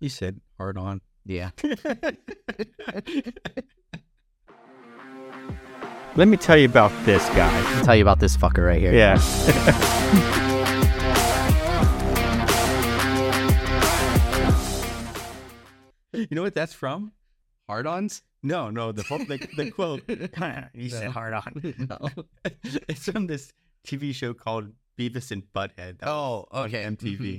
You said hard on. Yeah. Let me tell you about this guy. I'll tell you about this fucker right here. Yeah. you know what that's from? Hard ons? No, no, the the, the quote. you said hard on. No. it's from this TV show called Beavis and Butthead. that Oh, okay. MTV. Mm-hmm.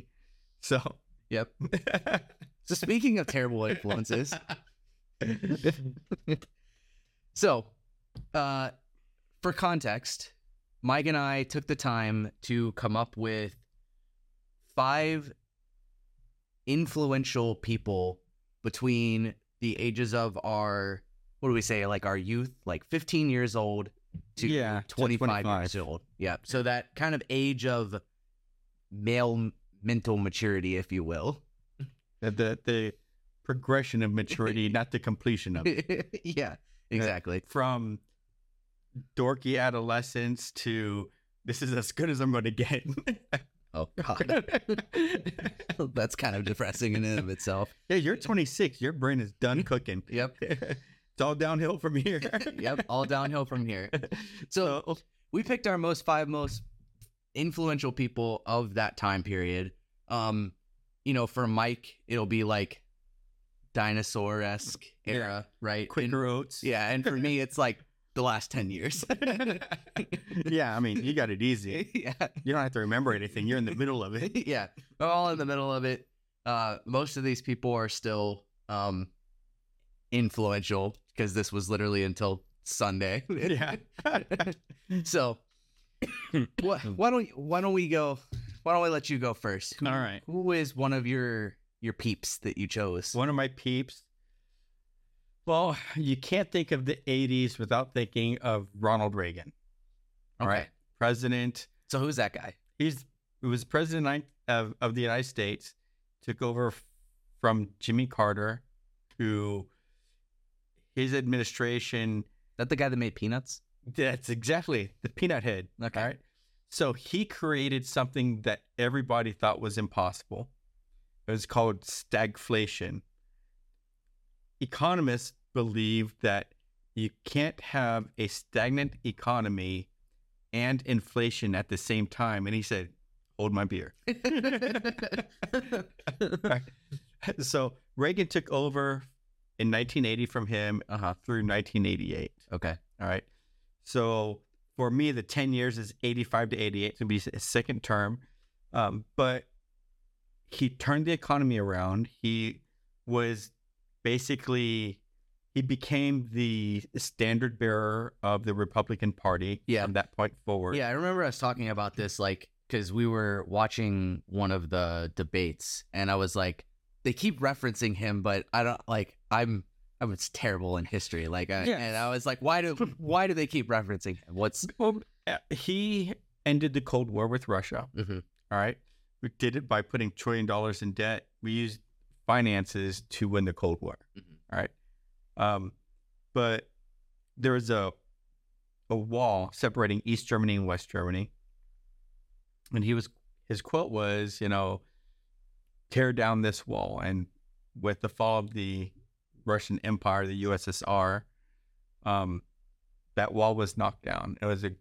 So, Yep. So speaking of terrible influences, so uh, for context, Mike and I took the time to come up with five influential people between the ages of our what do we say like our youth, like 15 years old to Yeah, to 25, 25. years old. Yeah. So that kind of age of male mental maturity, if you will. the, the the progression of maturity, not the completion of it. yeah, exactly. Uh, from dorky adolescence to this is as good as I'm going to get. Oh god. That's kind of depressing in and of itself. yeah, you're 26. Your brain is done cooking. Yep. it's all downhill from here. Yep. All downhill from here. So we picked our most five most influential people of that time period. Um, you know, for Mike, it'll be like dinosaur esque era, right? And- Quaker Oats. yeah, and for me, it's like the last ten years. yeah, I mean, you got it easy. yeah. You don't have to remember anything. You're in the middle of it. yeah, we're all in the middle of it. Uh, most of these people are still um, influential because this was literally until Sunday. Yeah. so, wh- um, why don't why don't we go? Why don't we let you go first? Who, All right. Who is one of your your peeps that you chose? One of my peeps. Well, you can't think of the 80s without thinking of Ronald Reagan. All Okay. right. President. So who's that guy? He's he was president of, of the United States, took over from Jimmy Carter, who his administration That the guy that made peanuts? That's exactly the peanut head. Okay. All right. So he created something that everybody thought was impossible. It was called stagflation. Economists believe that you can't have a stagnant economy and inflation at the same time. And he said, Hold my beer. Right. So Reagan took over in 1980 from him Uh huh. through 1988. Okay. All right. So for me, the 10 years is 85 to 88 It's going to be his second term. Um, but he turned the economy around. He was basically, he became the standard bearer of the Republican Party Yeah. from that point forward. Yeah, I remember us talking about this, like, because we were watching one of the debates, and I was like, they keep referencing him, but I don't like. I'm I was terrible in history, like, I, Yeah. and I was like, why do why do they keep referencing him? What's Well, uh, he ended the Cold War with Russia. Mhm. All right. We did it by putting trillion dollars in debt. We used finances to win the Cold War. Mhm. All right. Um, but there was a a wall separating East Germany and West Germany. And he was his quote was, you know, tear down this wall. And with the fall of the Russian Empire, the USSR, um, that wall was knocked down. It was a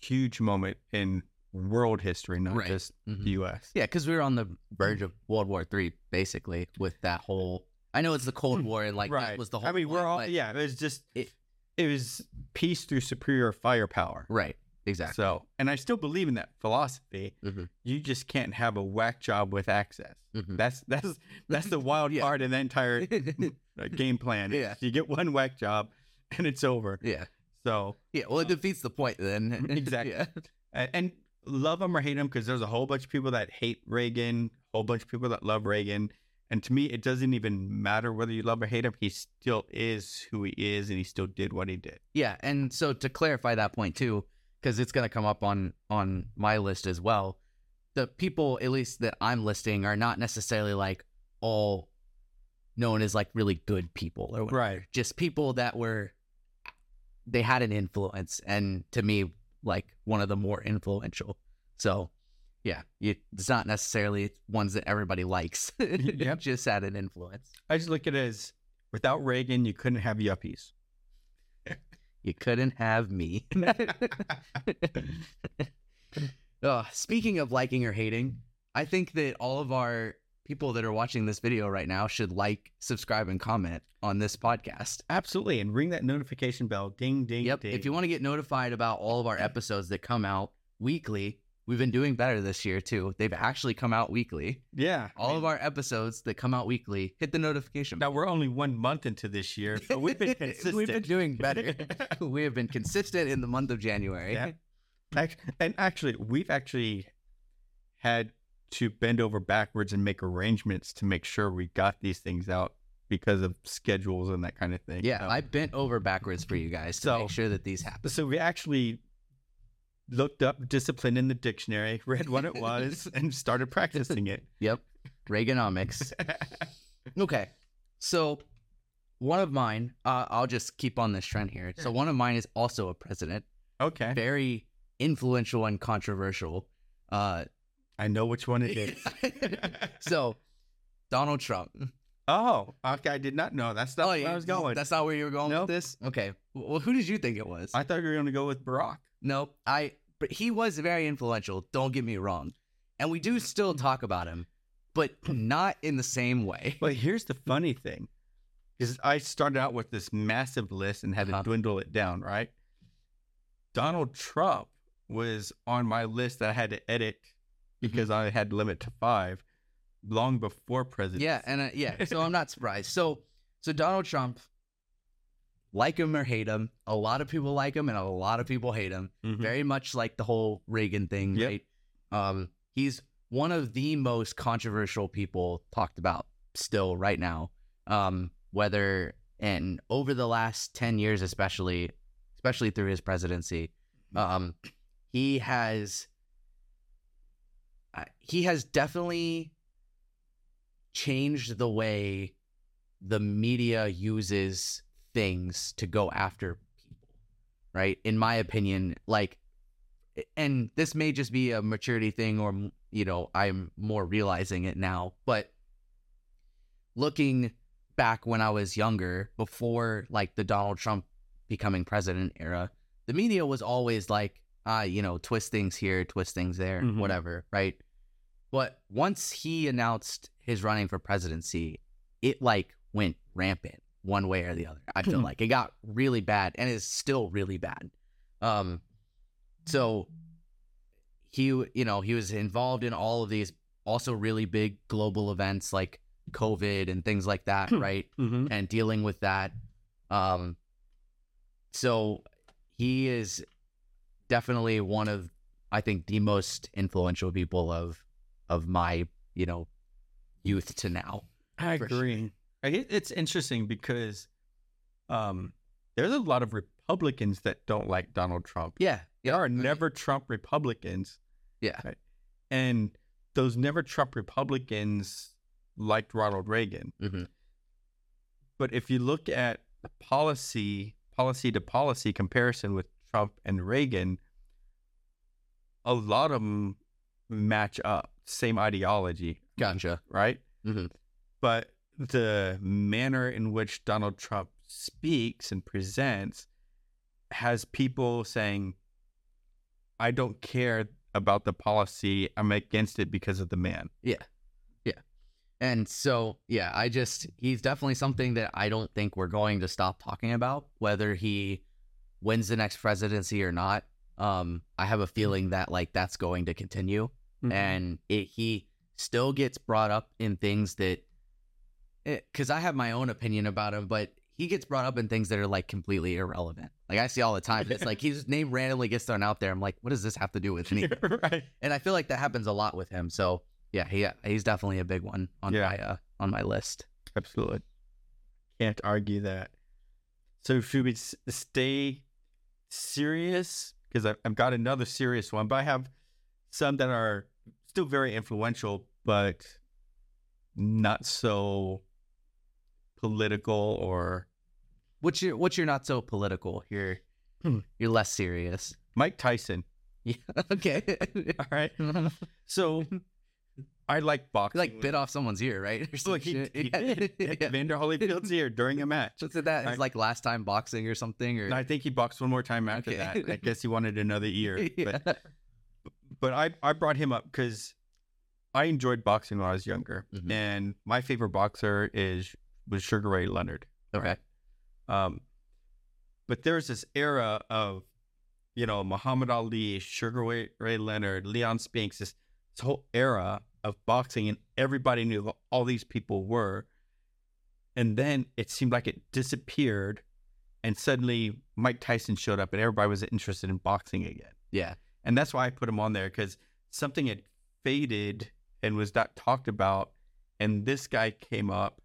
huge moment in world history, not Right. just Mhm. the US. yeah? Because we were on the verge of World War Three, basically, with that whole. I know it's the Cold War, and like that was the whole. I mean, we're all yeah. It was just it- it, was peace through superior firepower. right, exactly. So, and I still believe in that philosophy. Mhm. You just can't have a whack job with access. Mhm. That's that's that's the wild Yeah. part in the entire uh, game plan. Yeah. you get one whack job, and it's over. yeah, So, yeah. Well, it defeats the point then. Exactly. Yeah. and love him or hate him because there's a whole bunch of people that hate Reagan, a whole bunch of people that love Reagan. And to me, it doesn't even matter whether you love or hate him. He still is who he is, and he still did what he did. Yeah, and so to clarify that point too, because it's gonna come up on on my list as well. The people, at least that I'm listing, are not necessarily like all known as like really good people or whatever. Right. Just people that were they had an influence, and to me, like one of the more influential. So, Yeah, you, it's not necessarily ones that everybody likes. Yep. Just had an influence. I just look at it as without Reagan, you couldn't have yuppies. You couldn't have me. uh, speaking of liking or hating, I think that all of our people that are watching this video right now should like, subscribe, and comment on this podcast. Absolutely. And ring that notification bell. Ding, ding, Yep. ding. If you want to get notified about all of our episodes that come out weekly, we've been doing better this year too. They've actually come out weekly. yeah. All of our episodes that come out weekly, hit the notification Now we're only one month into this year, but we've been consistent. We've been doing better. we have been consistent in the month of January. Yeah. And actually, we've actually had to bend over backwards and make arrangements to make sure we got these things out because of schedules and that kind of thing. Yeah, Um, I bent over backwards for you guys to So- make sure that these happen. so we actually looked up discipline in the dictionary, read what it was, and started practicing it. Yep. Reaganomics. okay. So one of mine, uh, I'll just keep on this trend here. So one of mine is also a president, okay, very influential and controversial. Uh, I know which one it is. so Donald Trump. oh, okay, I did not know. That's not where yeah, I was going. That's not where you were going Nope. with this. Okay. Well, who did you think it was? I thought you were going to go with Barack. Nope. I but he was very influential, don't get me wrong. And we do still talk about him, but not in the same way. But here's the funny thing, is I started out with this massive list and had Uh-huh. to dwindle it down. Right, Donald Trump was on my list that I had to edit because I had to limit to five long before president. Yeah, and uh, yeah, so I'm not surprised. So so Donald Trump like him or hate him, a lot of people like him and a lot of people hate him. Mhm. Very much like the whole Reagan thing, Yep. right? Um he's one of the most controversial people talked about still right now. Um whether and over the last 10 years especially especially through his presidency um he has he has definitely changed the way the media uses things to go after people right in my opinion like and this may just be a maturity thing or you know i'm more realizing it now but looking back when i was younger before like the donald trump becoming president era the media was always like ah you know twist things here twist things there Mhm. whatever right but once he announced his running for presidency it like went rampant one way or the other i feel like. It got really bad and is still really bad. Um so he you know he was involved in all of these also really big global events like covid and things like that right? Mhm. and dealing with that. Um so he is definitely one of i think the most influential people of of my you know youth to now I for sure. agree. It's interesting because um, there's a lot of Republicans that don't like Donald Trump. yeah There are never Trump Republicans. Yeah. Right? And those never Trump Republicans liked Ronald Reagan. Mhm. But if you look at the policy, policy to policy comparison with Trump and Reagan, a lot of them match up, same ideology, gotcha right? Mhm. But the manner in which Donald Trump speaks and presents has people saying, I don't care about the policy. I'm against it because of the man. Yeah. Yeah. And so, yeah, I just, he's definitely something that I don't think we're going to stop talking about, whether he wins the next presidency or not. Um, I have a feeling that like that's going to continue, and it, he still gets brought up in things that, because I have my own opinion about him, but he gets brought up in things that are like completely irrelevant. Like I see all the time. It's like his name randomly gets thrown out there. I'm like, what does this have to do with me? right. and I feel like that happens a lot with him. So yeah, he he's definitely a big one on Yeah. my uh, on my list. Absolutely. Can't argue that. So should we s- stay serious? Because I've, I've got another serious one, but I have some that are still very influential, but not so political or What's your what's your not so political? You're Hmm. you're less serious. Mike Tyson. Yeah. Okay. All right. So I like boxing. like bit off someone's ear, right? Or some Look, he, shit. he did. Yeah. Vander Holyfield's ear during a match. So that I- is like last time boxing or something, or I think he boxed one more time after Okay. that. I guess he wanted another ear. yeah. But but I, I brought him up because I enjoyed boxing when I was younger. Mhm. And my favorite boxer is was Sugar Ray Leonard. okay. Um, but there's this era of, you know, Muhammad Ali, Sugar Ray, Ray Leonard, Leon Spinks, this, this whole era of boxing, and everybody knew who all these people were. And then it seemed like it disappeared, and suddenly Mike Tyson showed up, and everybody was interested in boxing again. Yeah. And that's why I put him on there because something had faded and was not talked about. And this guy came up,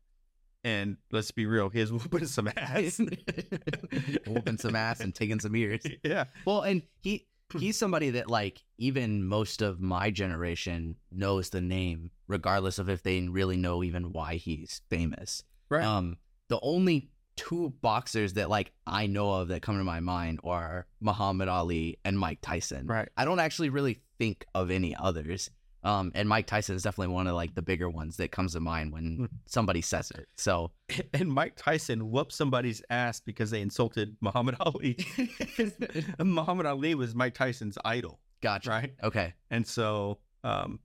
and let's be real, he was whooping some ass. Whooping some ass and taking some ears. yeah. Well, and he he's somebody that like even most of my generation knows the name, regardless of if they really know even why he's famous. Right. Um, the only two boxers that like I know of that come to my mind are Muhammad Ali and Mike Tyson. right. I don't actually really think of any others. Um, and Mike Tyson is definitely one of like the bigger ones that comes to mind when Hmm. somebody says it. So And Mike Tyson whooped somebody's ass because they insulted Muhammad Ali. Muhammad Ali was Mike Tyson's idol, gotcha. right? Okay. And so um,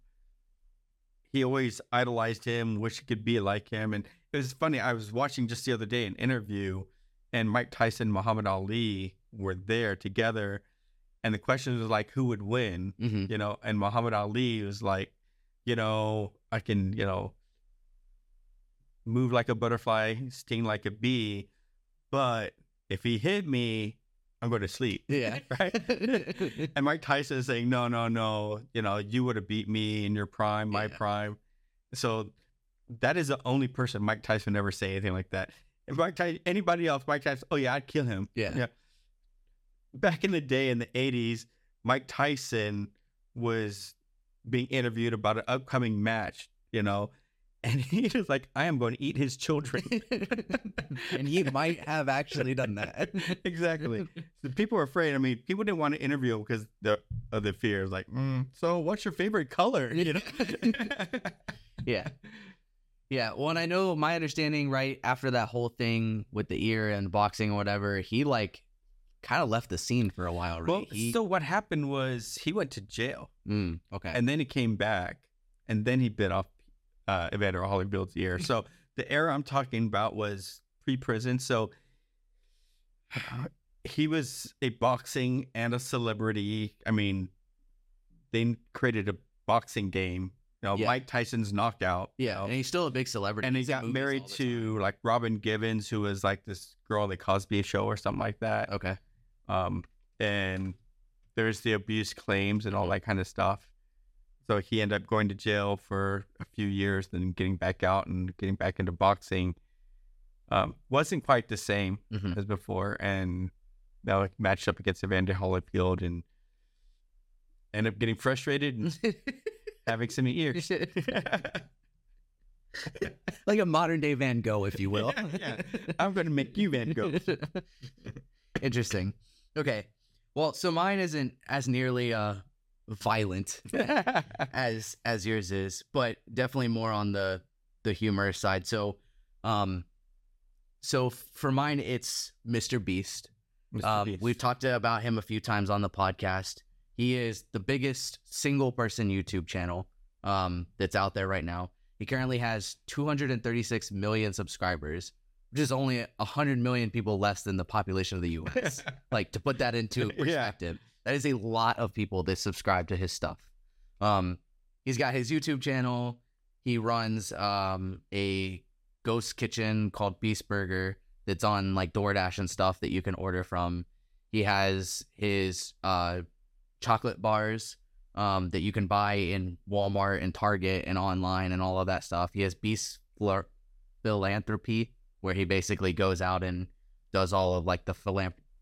he always idolized him, wished he could be like him. And it was funny. I was watching just the other day an interview, and Mike Tyson, Muhammad Ali were there together. And the question was like, who would win? hmm You know, and Muhammad Ali was like, you know, I can, you know, move like a butterfly, sting like a bee, but if he hit me, I'm going to sleep. Yeah. right. And Mike Tyson is saying, no, no, no. You know, you would have beat me in your prime, my Yeah. prime. So that is the only person Mike Tyson would ever say anything like that. If Mike Tyson, anybody else, Mike Tyson, oh yeah, I'd kill him. Yeah. Yeah. Back in the day in the 80s, Mike Tyson was being interviewed about an upcoming match, you know, and he was like, I am going to eat his children. and he might have actually done that. exactly. The people were afraid. I mean, people didn't want to interview him because the of the fear. Like, mm, so what's your favorite color? You know? Yeah. Yeah. Well, and I know my understanding, right, after that whole thing with the ear and boxing or whatever, he like kind of left the scene for a while, right? well, he, so what happened was he went to jail, Mm, okay. and then he came back, and then he bit off uh, Evander Holyfield's ear. So the era I'm talking about was pre-prison. So he was a boxing and a celebrity. I mean, they created a boxing game. You know, Yeah. Mike Tyson's knockout. you yeah. know, And he's still a big celebrity. and he got married to like Robin Givens, who was like this girl on the Cosby Show or something like that. Okay. Um, and there's the abuse claims and all that kind of stuff. So he ended up going to jail for a few years, then getting back out and getting back into boxing. Um, wasn't quite the same Mhm. as before, and now like, matched up against Evander Holyfield and ended up getting frustrated and having some ears. like a modern day Van Gogh, if you will. Yeah, I'm going to make you Van Gogh. Interesting. Okay. Well, so mine isn't as nearly uh violent as as yours is, but definitely more on the the humorous side. So, um, so for mine, it's Mr. Beast. Mr. Um, Beast. we've talked about him a few times on the podcast. He is the biggest single person YouTube channel um, that's out there right now. He currently has 236 million subscribers, which is only 100 million people less than the population of the US. like to put that into Yeah. That is a lot of people that subscribe to his stuff. Um, he's got his YouTube channel. He runs um, a ghost kitchen called Beast Burger that's on like DoorDash and stuff that you can order from. He has his uh, chocolate bars um, that you can buy in Walmart and Target and online and all of that stuff. He has Beast Philanthropy, where he basically goes out and does all of like the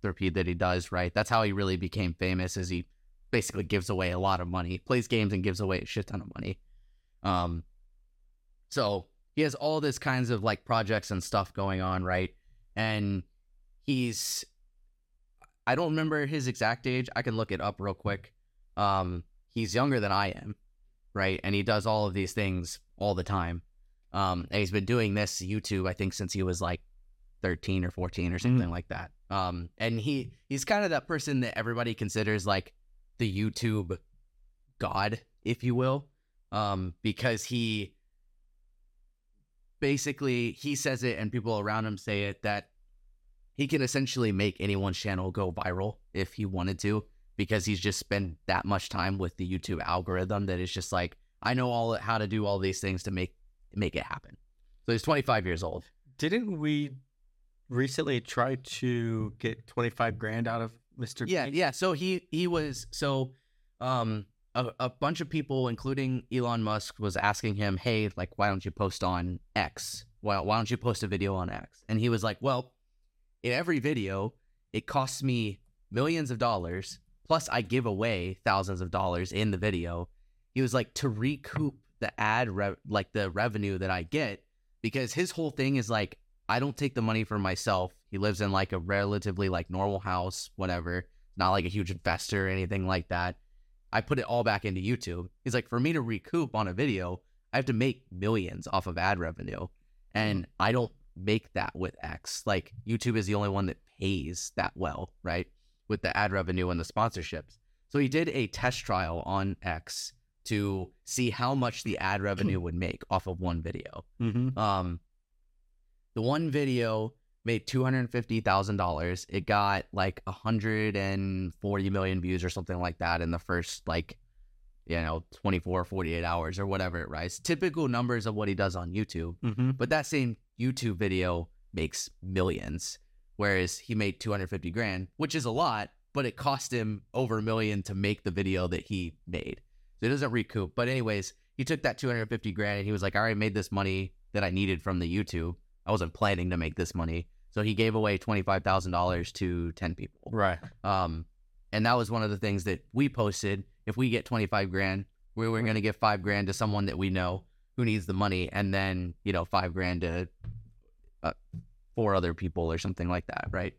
philanthropy that he does. Right, that's how he really became famous. Is he basically gives away a lot of money, plays games and gives away a shit ton of money. Um, so he has all this kinds of like projects and stuff going on, right? And he's I don't remember his exact age. I can look it up real quick. um, he's younger than I am, right? And he does all of these things all the time. Um, and he's been doing this YouTube, I think, since he was like 13 or 14 or something like that. Um, and he he's kind of that person that everybody considers like the YouTube god, if you will, um, because he basically he says it and people around him say it that he can essentially make anyone's channel go viral if he wanted to because he's just spent that much time with the YouTube algorithm that it's just like I know all how to do all these things to make make it happen. So he's 25 years old. Didn't we recently tried to get 25 grand out of Mr. Yeah, yeah. So he he was so um a, a bunch of people, including Elon Musk, was asking him, "Hey, like, why don't you post on X? Why why don't you post a video on X?" And he was like, "Well, in every video, it costs me millions of dollars. Plus, I give away thousands of dollars in the video." He was like, "To recoup the ad, re- like the revenue that I get, because his whole thing is like, I don't take the money for myself. He lives in like a relatively like normal house, whatever, not like a huge investor or anything like that." I put it all back into YouTube. He's like, for me to recoup on a video, I have to make millions off of ad revenue. And I don't make that with X. Like YouTube is the only one that pays that well, right? With the ad revenue and the sponsorships. So he did a test trial on X to see how much the ad revenue would make off of one video. Mm-hmm. Um, the one video made two hundred fifty thousand dollars. It got like hundred and forty million views or something like that in the first like you know 24 48 hours or whatever it rise. Typical numbers of what he does on youtube. Mm-hmm. but that same youtube video makes millions whereas he made 250 grand which is a lot but it cost him over a million to make the video that he made. So it doesn't recoup. But anyways he took that 250 grand and he was like i already made this money that i needed from the youtube i wasn't planning to make this money so he gave away $25000 to 10 people Right. um, and that was one of the things that we posted. If we get 25 grand, we were going to give five grand to someone that we know who needs the money, and then, you know, five grand to uh, four other people or something like that. Right.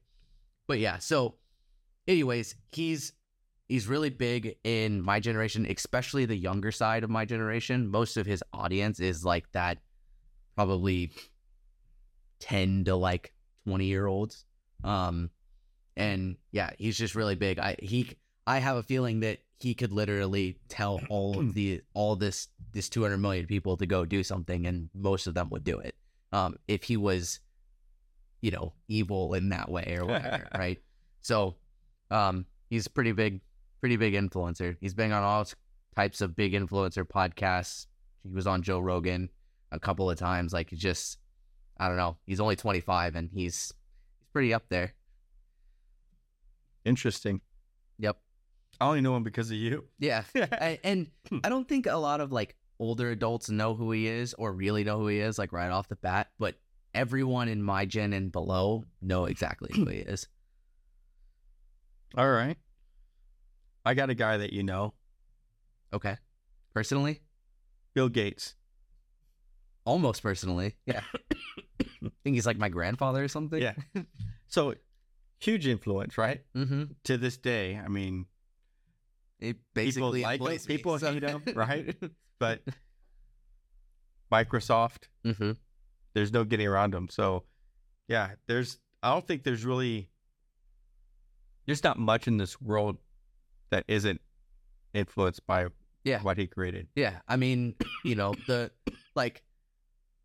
But yeah. So, anyways, he's. He's really big in my generation, especially the younger side of my generation. Most of his audience is like that, probably 10 to like 20 year olds. Um, and yeah, he's just really big. I he I have a feeling that he could literally tell all of the all this this 200 million people to go do something, and most of them would do it. Um, if he was, you know, evil in that way or whatever, right? So, um, he's pretty big, pretty big influencer. He's been on all types of big influencer podcasts. He was on Joe Rogan a couple of times. Like, just, I don't know. He's only 25 and he's he's pretty up there. Interesting. Yep. I only know him because of you. Yeah. I, and hmm. I don't think a lot of like older adults know who he is or really know who he is, like right off the bat, but everyone in my gen and below know exactly who he is. All right. I got a guy that you know, Okay. Personally? Bill Gates. Almost personally. Yeah. I think he's like my grandfather or something. Yeah. so huge influence, right? Mm-hmm. To this day, I mean, It basically like him, me, people so- hate him, right? but Microsoft, mm-hmm. there's no getting around him. So, yeah, there's. I don't think there's really. There's not much in this world that isn't influenced by Yeah. what he created. Yeah, I mean, you know, the like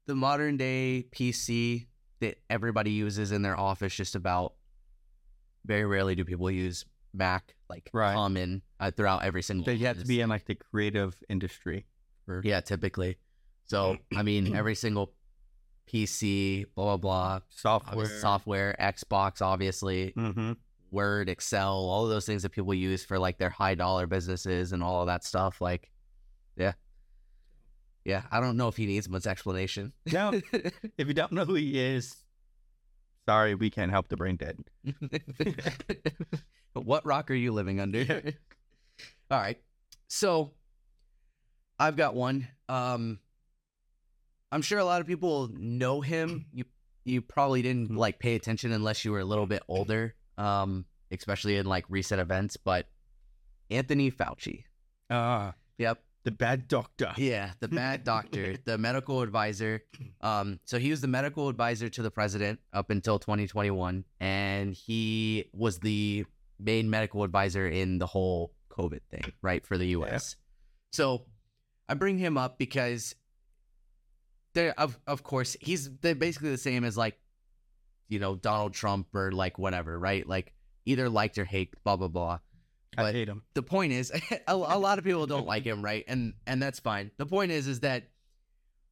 the modern day PC that everybody uses in their office just about very rarely do people use Mac like Right. common uh, throughout every single you have to be in like the creative industry. For, Yeah, typically. So, I mean, every single PC, blah blah blah, software. software, Xbox obviously, Mm-hmm. Word, Excel, all of those things that people use for like their high dollar businesses and all of that stuff like yeah. Yeah, I don't know if he needs much explanation. Now, if you don't know who he is, sorry, we can't help the brain dead. But what rock are you living under? All right. So I've got one. Um I'm sure a lot of people know him. You you probably didn't Mhm. like pay attention unless you were a little bit older. Um especially in like recent events, but Anthony Fauci. Ah, Yep. The bad doctor. Yeah, the bad doctor, the medical advisor. Um, so he was the medical advisor to the president up until 2021, and he was the main medical advisor in the whole COVID thing, right, for the U.S. So I bring him up because there, of of course, he's basically the same as like, you know, Donald Trump or like whatever, right? Like either liked or hate, blah blah blah I but- hate him. the point is a, a lot of people don't like him right and and that's fine the point is is that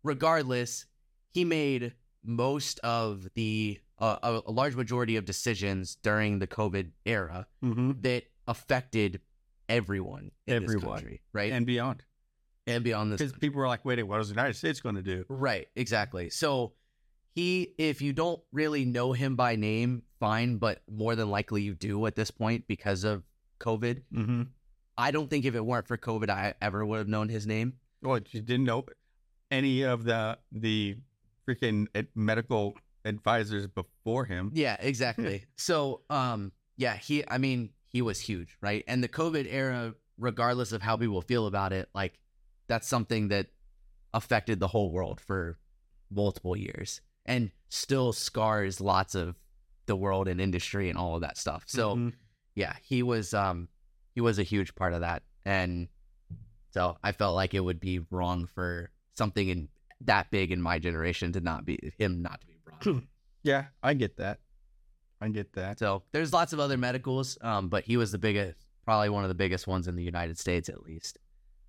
regardless he made most of the uh, a, a large majority of decisions during the covid era Mm-hmm. that affected everyone Everyone. country right and, beyond, And beyond. beyond this Because people were like, wait, what is the United States going to do? Right, exactly. So he, if you don't really know him by name, fine, but more than likely you do at this point because of COVID. Mm-hmm. I don't think if it weren't for COVID, I ever would have known his name. Well, you didn't know any of the the freaking medical advisors before him. Yeah, exactly. so, um, yeah, he, I mean, he was huge, right? And the COVID era, regardless of how people feel about it, like that's something that affected the whole world for multiple years and still scars lots of the world and industry and all of that stuff. So, Mhm. Yeah, he was um he was a huge part of that. And so I felt like it would be wrong for something in that big in my generation to not be him not to be brought. yeah, I get that. I get that. so there's lots of other medicals, um, but he was the biggest probably one of the biggest ones in the United States at least.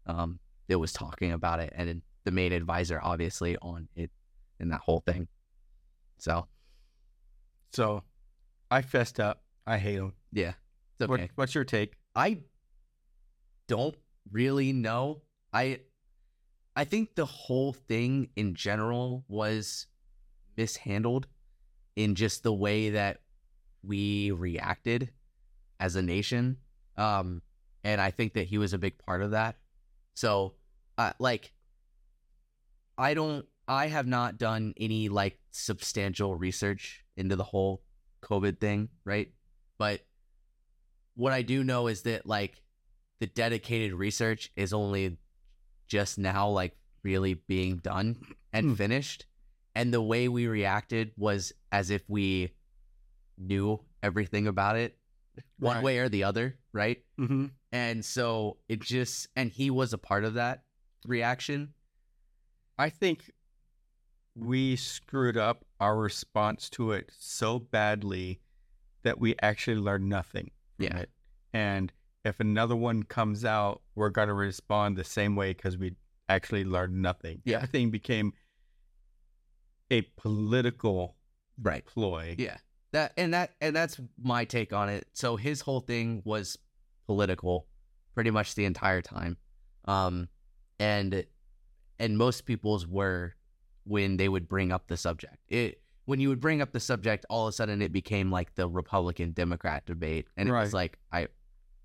Um that was talking about it and the main advisor obviously on it in that whole thing. So So, I fessed up. I hate him. yeah. It's What, what's your take? I don't really know. I I think the whole thing in general was mishandled in just the way that we reacted as a nation. Um and I think that he was a big part of that. So, uh, like I don't I have not done any like substantial research into the whole COVID thing, right? But what I do know is that like the dedicated research is only just now like really being done and Hmm. finished. And the way we reacted was as if we knew everything about it one Right. way or the other, right? Mm-hmm. And so it just and he was a part of that reaction. I think we screwed up our response to it so badly that we actually learned nothing Yeah. it. And if another one comes out, we're going to respond the same way because we actually learned nothing. Yeah. Everything became a political Right. ploy. Yeah. That and that and that's my take on it. So his whole thing was political pretty much the entire time. Um and and most people's were when they would bring up the subject. It when you would bring up the subject, all of a sudden it became like the Republican Democrat debate. And it was like, I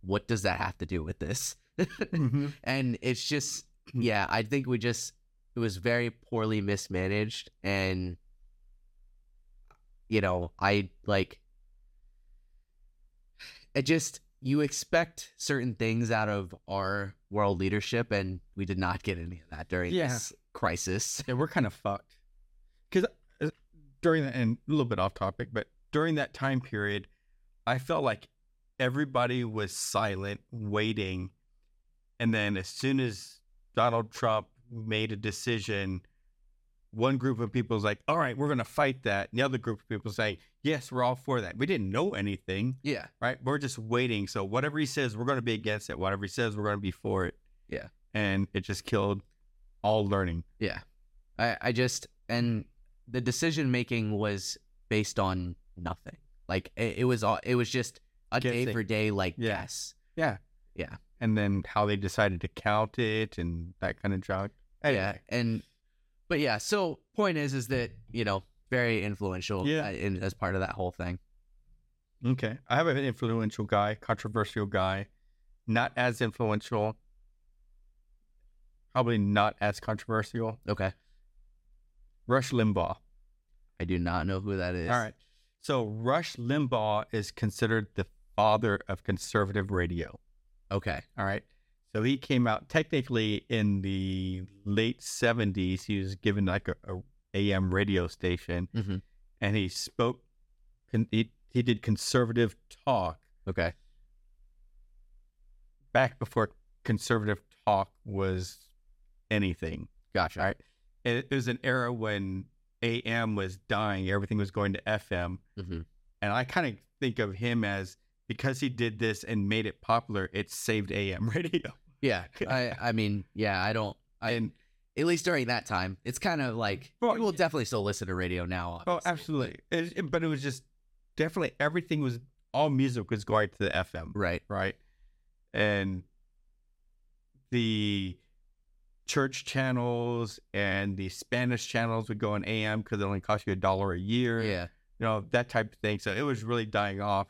what does that have to do with this? Mhm. and it's just yeah i think we just it was very poorly mismanaged and you know i like it just you expect certain things out of our world leadership and we did not get any of that during Yeah. this crisis Yeah, we're kind of fucked. During that, and a little bit off topic, but during that time period, I felt like everybody was silent, waiting. And then as soon as Donald Trump made a decision, one group of people was like, all right, we're going to fight that. And the other group of people say, yes, we're all for that. We didn't know anything, yeah right? We're just waiting. So whatever he says, we're going to be against it. Whatever he says, we're going to be for it. Yeah. And it just killed all learning. Yeah. I, I just and the decision making was based on nothing. Like it, it was all it was just a day Guessing. for day like Yeah. guess. Yeah. Yeah. And then how they decided to count it and that kind of junk. Yeah. And but yeah, so point is is that, you know, very influential Yeah. uh, in, as part of that whole thing. Okay. I have an influential guy, controversial guy, not as influential, probably not as controversial. Okay. Rush Limbaugh. I do not know who that is. All right. So Rush Limbaugh is considered the father of conservative radio. Okay. All right. So he came out technically in the late 70s. He was given like a, a AM radio station Mm-hmm. and he spoke, con- he, he did conservative talk Okay. back before conservative talk was anything. Gotcha. All right. It, was an era when AM was dying, everything was going to FM. Mm-hmm. And I kind of think of him as because he did this and made it popular, it saved AM radio. Yeah. I I mean, yeah, I don't I And at least during that time, it's kind of like Well, people definitely still listen to radio now. oh, absolutely. It- it- but it was just definitely everything was all music was going to the FM, Right. right? And the church channels and the Spanish channels would go on AM because it only cost you a dollar a year. Yeah. you know, that type of thing. So it was really dying off.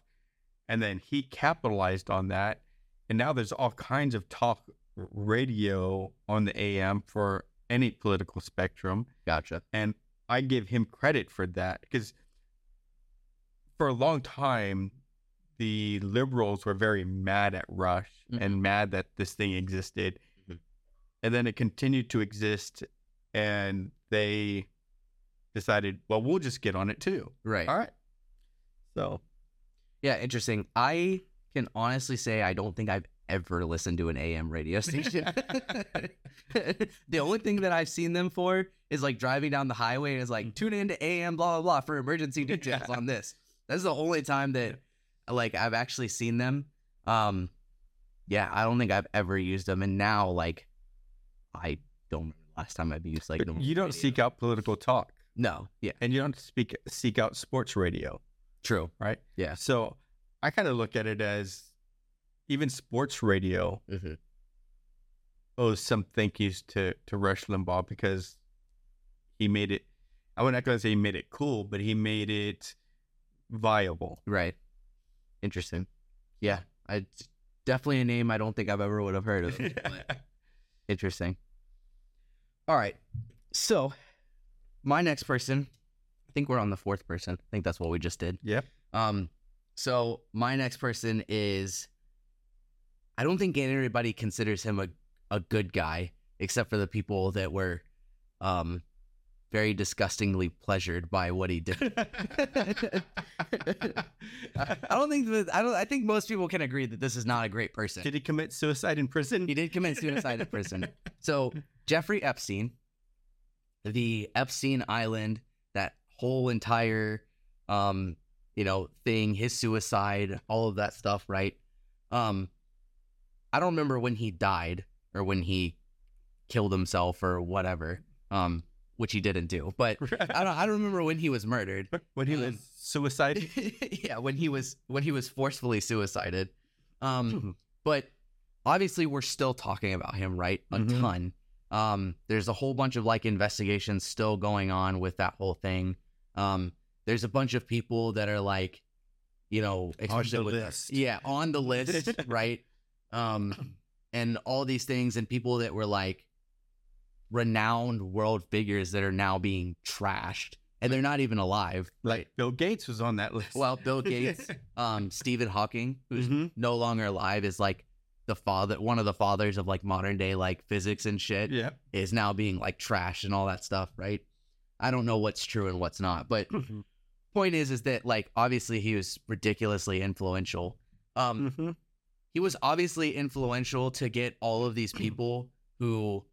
And then he capitalized on that. And now there's all kinds of talk radio on the AM for any political spectrum. Gotcha. And I give him credit for that because for a long time, the liberals were very mad at Rush Mhm. and mad that this thing existed. And then it continued to exist. And they decided, well, we'll just get on it too. Right. All right. So Yeah, interesting. I can honestly say I don't think I've ever listened to an AM radio station. the only thing that I've seen them for is like driving down the highway and it's like tune in to AM blah blah blah for emergency details Yeah. on this. That's the only time that like I've actually seen them. Um yeah, I don't think I've ever used them and now like I don't last time I've used like you don't radio. seek out political talk No. Yeah, and you don't speak seek out sports radio, true. right? Yeah. So I kind of look at it as even sports radio Mhm. owes some thank yous to to Rush Limbaugh because he made it. I would not going to say he made it cool, but he made it viable. Right. Interesting. Yeah, I definitely a name I don't think I've ever would have heard of. interesting. All right. So, my next person, I think we're on the fourth person. I think that's what we just did. Yep. Um so my next person is I don't think anybody considers him a a good guy except for the people that were um very disgustingly pleasured by what he did. I don't think that I don't I think most people can agree that this is not a great person. Did he commit suicide in prison? He did commit suicide in prison. So Jeffrey Epstein, the Epstein Island, that whole entire um, you know, thing, his suicide, all of that stuff, right? Um I don't remember when he died or when he killed himself or whatever. Um, which he didn't do. But I don't I don't remember when he was murdered. when he Um, was suicide. yeah, when he was when he was forcefully suicided. Um, but obviously we're still talking about him, right? A Mhm. ton. Um, there's a whole bunch of like investigations still going on with that whole thing. Um, there's a bunch of people that are like, you know, especially the with- list. yeah, on the list, right? Um, and all these things and people that were like renowned world figures that are now being trashed and they're not even alive. like Bill Gates was on that list. Well, Bill Gates, um, Stephen Hawking, who's Mhm. no longer alive, is like the father, one of the fathers of like modern day like physics and shit, yeah. is now being like trashed and all that stuff, right? I don't know what's true and what's not, but point is, is that like obviously he was ridiculously influential. Um, Mhm. he was obviously influential to get all of these people who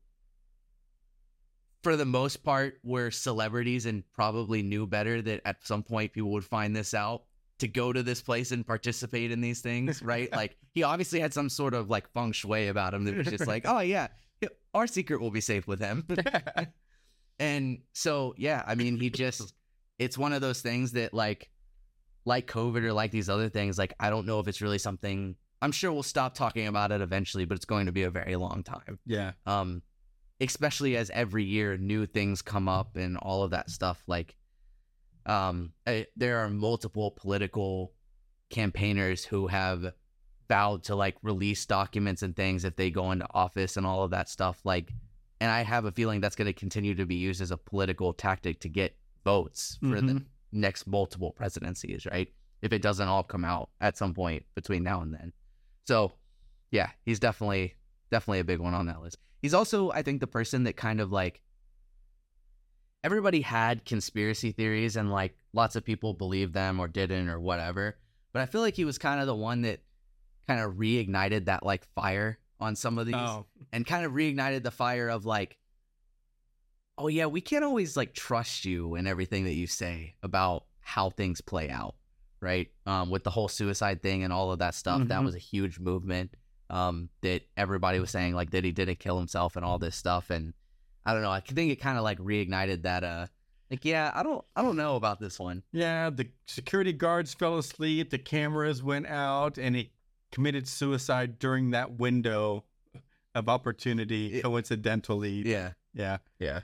for the most part were celebrities and probably knew better that at some point people would find this out to go to this place and participate in these things right? Like he obviously had some sort of like feng shui about him that was just like oh yeah our secret will be safe with him. And so yeah i mean he just it's one of those things that like like covid or like these other things like i don't know if it's really something i'm sure we'll stop talking about it eventually but it's going to be a very long time. Yeah. um especially as every year new things come up and all of that stuff like um eh, there are multiple political campaigners who have vowed to like release documents and things if they go into office and all of that stuff like and i have a feeling that's going to continue to be used as a political tactic to get votes for the Mhm. next multiple presidencies right if it doesn't all come out at some point between now and then so Yeah, he's definitely definitely a big one on that list. He's also, I think, the person that kind of like everybody had conspiracy theories and like lots of people believed them or didn't or whatever. But I feel like he was kind of the one that kind of reignited that like fire on some of these Oh, and kind of reignited the fire of like, oh yeah, we can't always like trust you and everything that you say about how things play out, right? Um, with the whole suicide thing and all of that stuff, that Mhm. was a huge movement. Um, that everybody was saying like that he didn't kill himself and all this stuff, and I don't know. I think it kind of like reignited that. Uh, like yeah, I don't, I don't know about this one. yeah. The security guards fell asleep. The cameras went out, and he committed suicide during that window of opportunity. Yeah. Coincidentally, Yeah, yeah. yeah.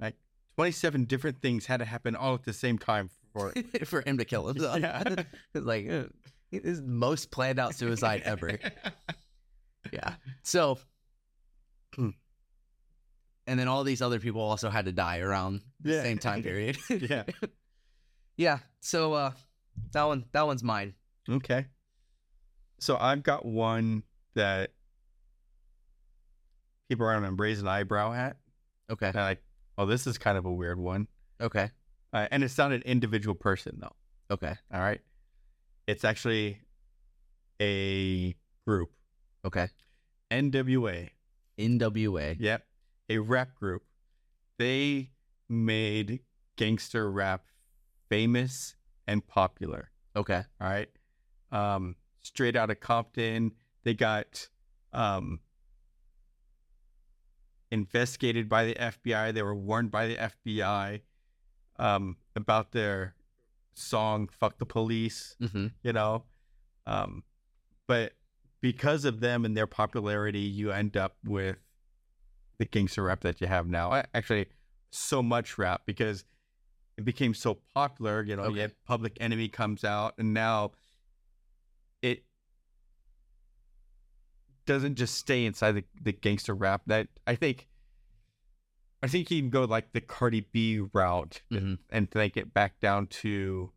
Like Twenty-seven different things had to happen all at the same time for For him to kill himself, Yeah. it's like uh, this most planned out suicide ever. Yeah. So, and then all these other people also had to die around the Yeah. same time period. yeah. yeah. So, uh, that one, that one's mine. Okay. So I've got one that people are gonna raise an eyebrow at. Okay. And like, oh, this is kind of a weird one. Okay. Uh, and it's not an individual person though. Okay. All right. It's actually a group. Okay. NWA. NWA. Yep. A rap group. They made gangster rap famous and popular. Okay. All right. Um, straight out of Compton. They got um, investigated by the FBI. They were warned by the FBI um, about their song "Fuck the Police." Mm-hmm. You know, um, but because of them and their popularity, you end up with the gangster rap that you have now. Actually, so much rap because it became so popular. You know, Okay. Public Enemy comes out, and now it doesn't just stay inside the, the gangster rap. That I think, I think you can go like the Cardi B route Mhm. and take it back down to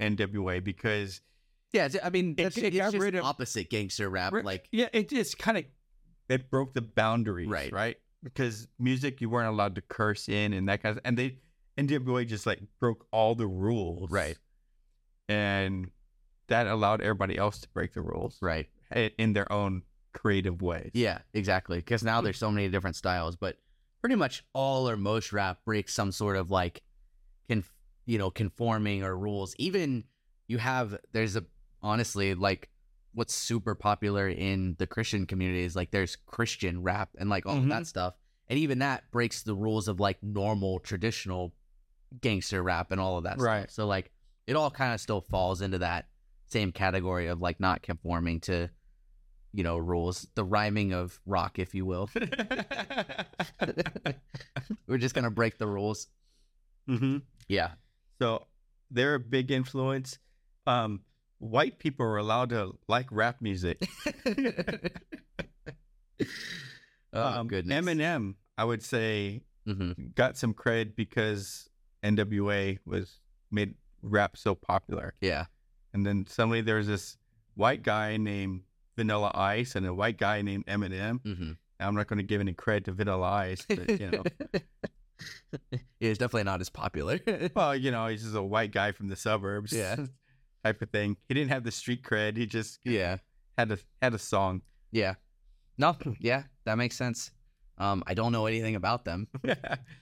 NWA because Yeah. I mean, It- it it's got just rid of- opposite gangster rap. Like, yeah, it just kind of it broke the boundaries, Right. Right, because music you weren't allowed to curse in and that kind of, and they NWA just like broke all the rules, Right. and that allowed everybody else to break the rules, right. in their own creative ways. Yeah, exactly. Because now hmm. there's so many different styles, but pretty much all or most rap breaks some sort of like, conf- you know, conforming or rules. Even you have there's a honestly like what's super popular in the Christian community is like there's Christian rap and like all of Mhm. that stuff, and even that breaks the rules of like normal traditional gangster rap and all of that Right. stuff. So like it all kind of still falls into that same category of like not conforming to you know rules the rhyming of rock if you will we're just gonna break the rules hmm yeah So they're a big influence. Um, white people are allowed to like rap music. oh um, goodness Eminem, I would say, hmm got some credit because NWA was made rap so popular. yeah And then suddenly there's this white guy named Vanilla Ice and a white guy named Eminem. hmm I'm not going to give any credit to Vanilla Ice, but you know, it's definitely not as popular well, you know, he's just a white guy from the suburbs, Yeah. type of thing. He didn't have the street cred. He just yeah had a had a song. yeah no yeah that makes sense um i don't know anything about them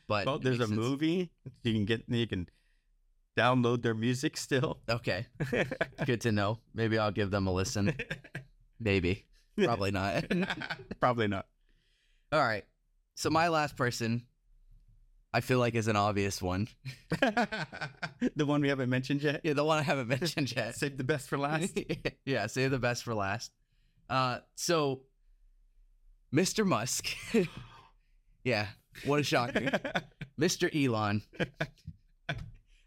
but well, there's a sense. movie you can get. You can download their music still. okay good to know maybe i'll give them a listen maybe probably not Probably not. all right so my last person i feel like is an obvious one the one we haven't mentioned yet. yeah the one i haven't mentioned yet Save the best for last. yeah, save the best for last. Uh, so, Mr. Musk. yeah, what a shocker. Mr. Elon.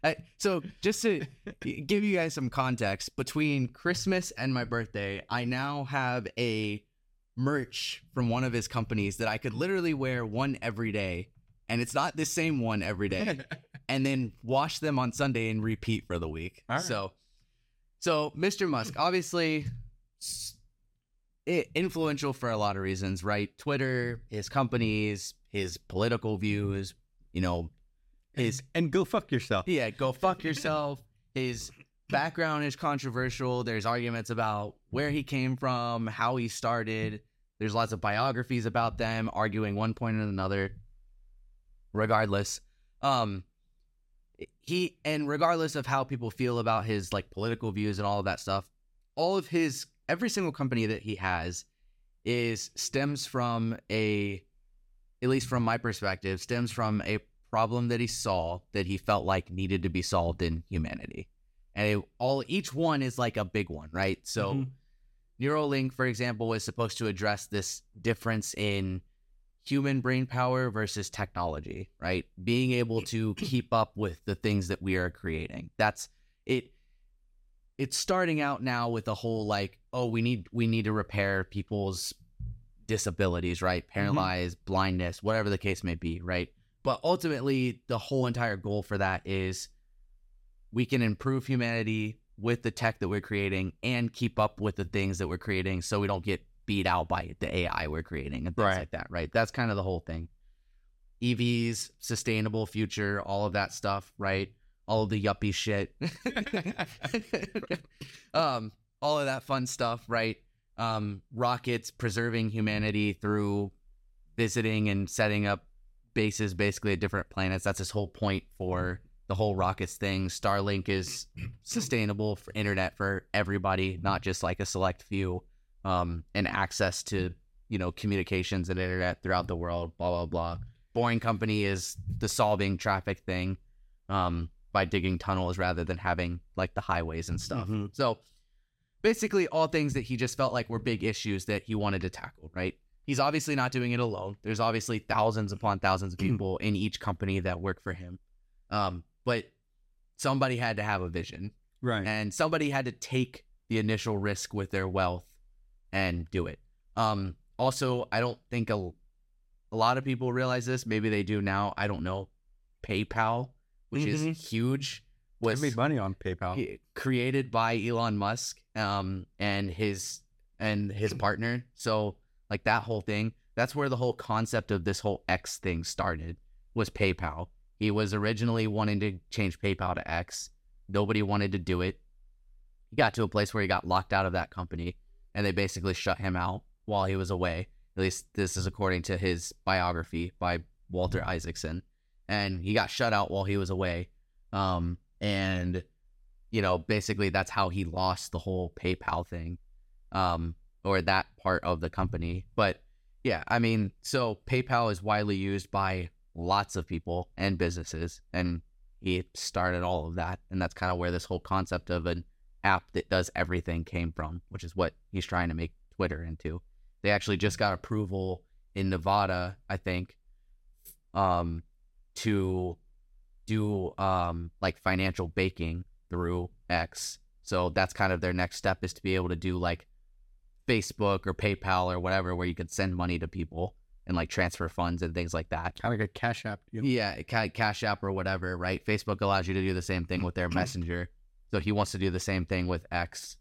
I, so, just to give you guys some context, between Christmas and my birthday, I now have a merch from one of his companies that I could literally wear one every day. And it's not the same one every day and then wash them on Sunday and repeat for the week. Right. So, so Mr. Musk, obviously, influential for a lot of reasons, right? Twitter, his companies, his political views, you know, his and go fuck yourself. Yeah, go fuck yourself. His background is controversial. There's arguments about where he came from, how he started. There's lots of biographies about them arguing one point and another. Regardless, um, he and regardless of how people feel about his like political views and all of that stuff, all of his every single company that he has is stems from a at least from my perspective stems from a problem that he saw that he felt like needed to be solved in humanity and it, all each one is like a big one right so mm-hmm. neuralink for example is supposed to address this difference in human brain power versus technology right being able to keep up with the things that we are creating that's it it's starting out now with a whole like oh we need we need to repair people's disabilities right mm-hmm. paralyzed mm-hmm. blindness whatever the case may be right but ultimately the whole entire goal for that is we can improve humanity with the tech that we're creating and keep up with the things that we're creating so we don't get beat out by the AI we're creating and things right. like that right that's kind of the whole thing EVs sustainable future all of that stuff right all of the yuppie shit, um, all of that fun stuff, right? Um, rockets preserving humanity through visiting and setting up bases basically at different planets. That's his whole point for the whole rockets thing. Starlink is sustainable for internet for everybody, not just like a select few, um, and access to you know communications and internet throughout the world. Blah blah blah. Boring Company is the solving traffic thing. Um, by digging tunnels rather than having like the highways and stuff. Mm-hmm. So basically, all things that he just felt like were big issues that he wanted to tackle, right? He's obviously not doing it alone. There's obviously thousands upon thousands of mm. people in each company that work for him. Um, but somebody had to have a vision. Right. And somebody had to take the initial risk with their wealth and do it. Um, also, I don't think a, a lot of people realize this. Maybe they do now. I don't know. PayPal which mm-hmm. is huge. Was made money on PayPal. created by Elon Musk um, and his and his partner. So like that whole thing, that's where the whole concept of this whole X thing started. Was PayPal. He was originally wanting to change PayPal to X. Nobody wanted to do it. He got to a place where he got locked out of that company, and they basically shut him out while he was away. At least this is according to his biography by Walter Isaacson and he got shut out while he was away. Um, and you know, basically that's how he lost the whole PayPal thing, um, or that part of the company. But yeah, I mean, so PayPal is widely used by lots of people and businesses, and he started all of that, and that's kind of where this whole concept of an app that does everything came from, which is what he's trying to make Twitter into. They actually just got approval in Nevada, I think, um, to do um, like financial baking through X. So that's kind of their next step is to be able to do like Facebook or PayPal or whatever, where you can send money to people and like transfer funds and things like that. Kind of like a Cash App. Know? Yeah, Cash App or whatever, right? Facebook allows you to do the same thing with their messenger. So he wants to do the same thing with X.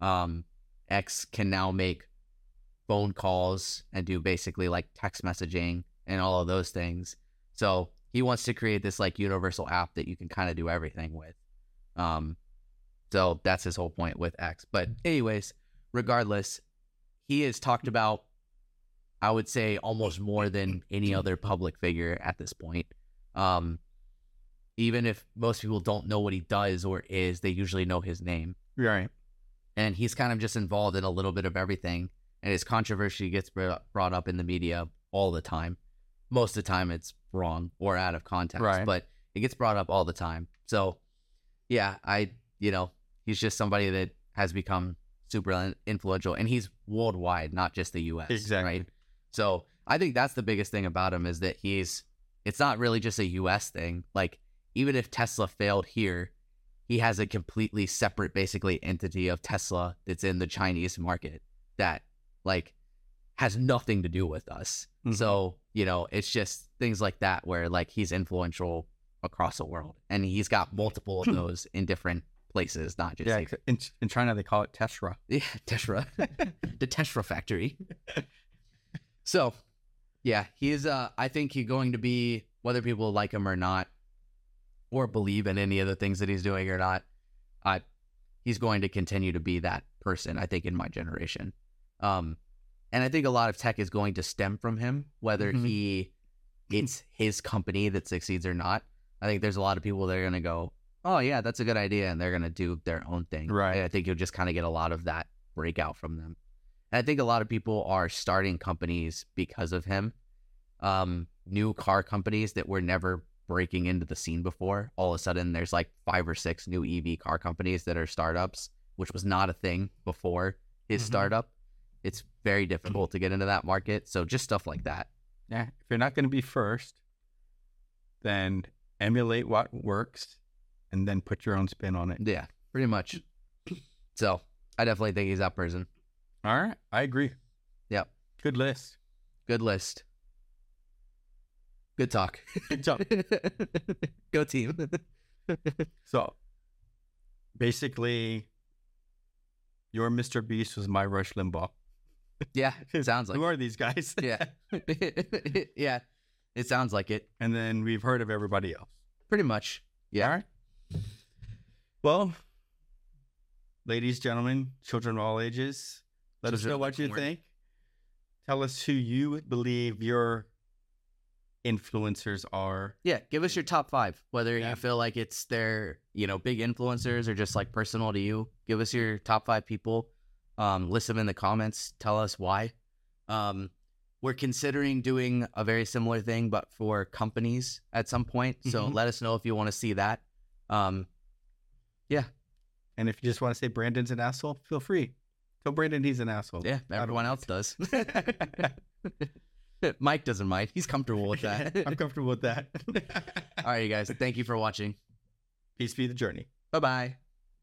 Um, X can now make phone calls and do basically like text messaging and all of those things. So he wants to create this like universal app that you can kind of do everything with. Um, so that's his whole point with X. But anyways, regardless, he has talked about, I would say, almost more than any other public figure at this point. Um, even if most people don't know what he does or is, they usually know his name. Right. And he's kind of just involved in a little bit of everything. And his controversy gets brought up in the media all the time. Most of the time, it's wrong or out of context, right. but it gets brought up all the time. So, yeah, I, you know, he's just somebody that has become super influential and he's worldwide, not just the US. Exactly. Right. So, I think that's the biggest thing about him is that he's, it's not really just a US thing. Like, even if Tesla failed here, he has a completely separate, basically, entity of Tesla that's in the Chinese market that, like, has nothing to do with us. Mm-hmm. So, you know, it's just things like that where like he's influential across the world and he's got multiple of those in different places, not just Yeah, like, in, in China they call it Tesla. yeah, Tesla, the Tesla factory. so, yeah, he's. Uh, I think he's going to be whether people like him or not, or believe in any of the things that he's doing or not. I, he's going to continue to be that person. I think in my generation, um, and I think a lot of tech is going to stem from him, whether Mhm. he, it's his company that succeeds or not. I think there's a lot of people that are going to go, oh yeah, that's a good idea, and they're going to do their own thing. Right. And I think you'll just kind of get a lot of that breakout from them. And I think a lot of people are starting companies because of him. Um, new car companies that were never breaking into the scene before. All of a sudden, there's like five or six new EV car companies that are startups, which was not a thing before his Mhm. startup. It's very difficult to get into that market. So just stuff like that. Yeah, if you're not going to be first, then emulate what works, and then put your own spin on it. Yeah, pretty much. So I definitely think he's that person. All right, I agree. Yep. Good list. Good list. Good talk. Good job. Go team. So, basically, your Mr. Beast was my Rush Limbaugh. yeah, sounds like Who are these guys? yeah. yeah. It sounds like it. and then we've heard of everybody else. Pretty much. Yeah. All right. Well, ladies, gentlemen, children of all ages, let us know what you think. Tell us who you believe your influencers are. Yeah. Give us your top five, whether Yeah. you feel like it's their, you know, big influencers or just like personal to you. Give us your top five people. Um, list them in the comments. Tell us why. Um, we're considering doing a very similar thing, but for companies at some point. So Mhm. let us know if you want to see that. Um, yeah. And if you just want to say Brandon's an asshole, feel free. Tell Brandon he's an asshole. yeah, everyone else does. Mike doesn't mind. He's comfortable with that. I'm comfortable with that. All right, you guys. Thank you for watching. Peace be the journey. Bye bye.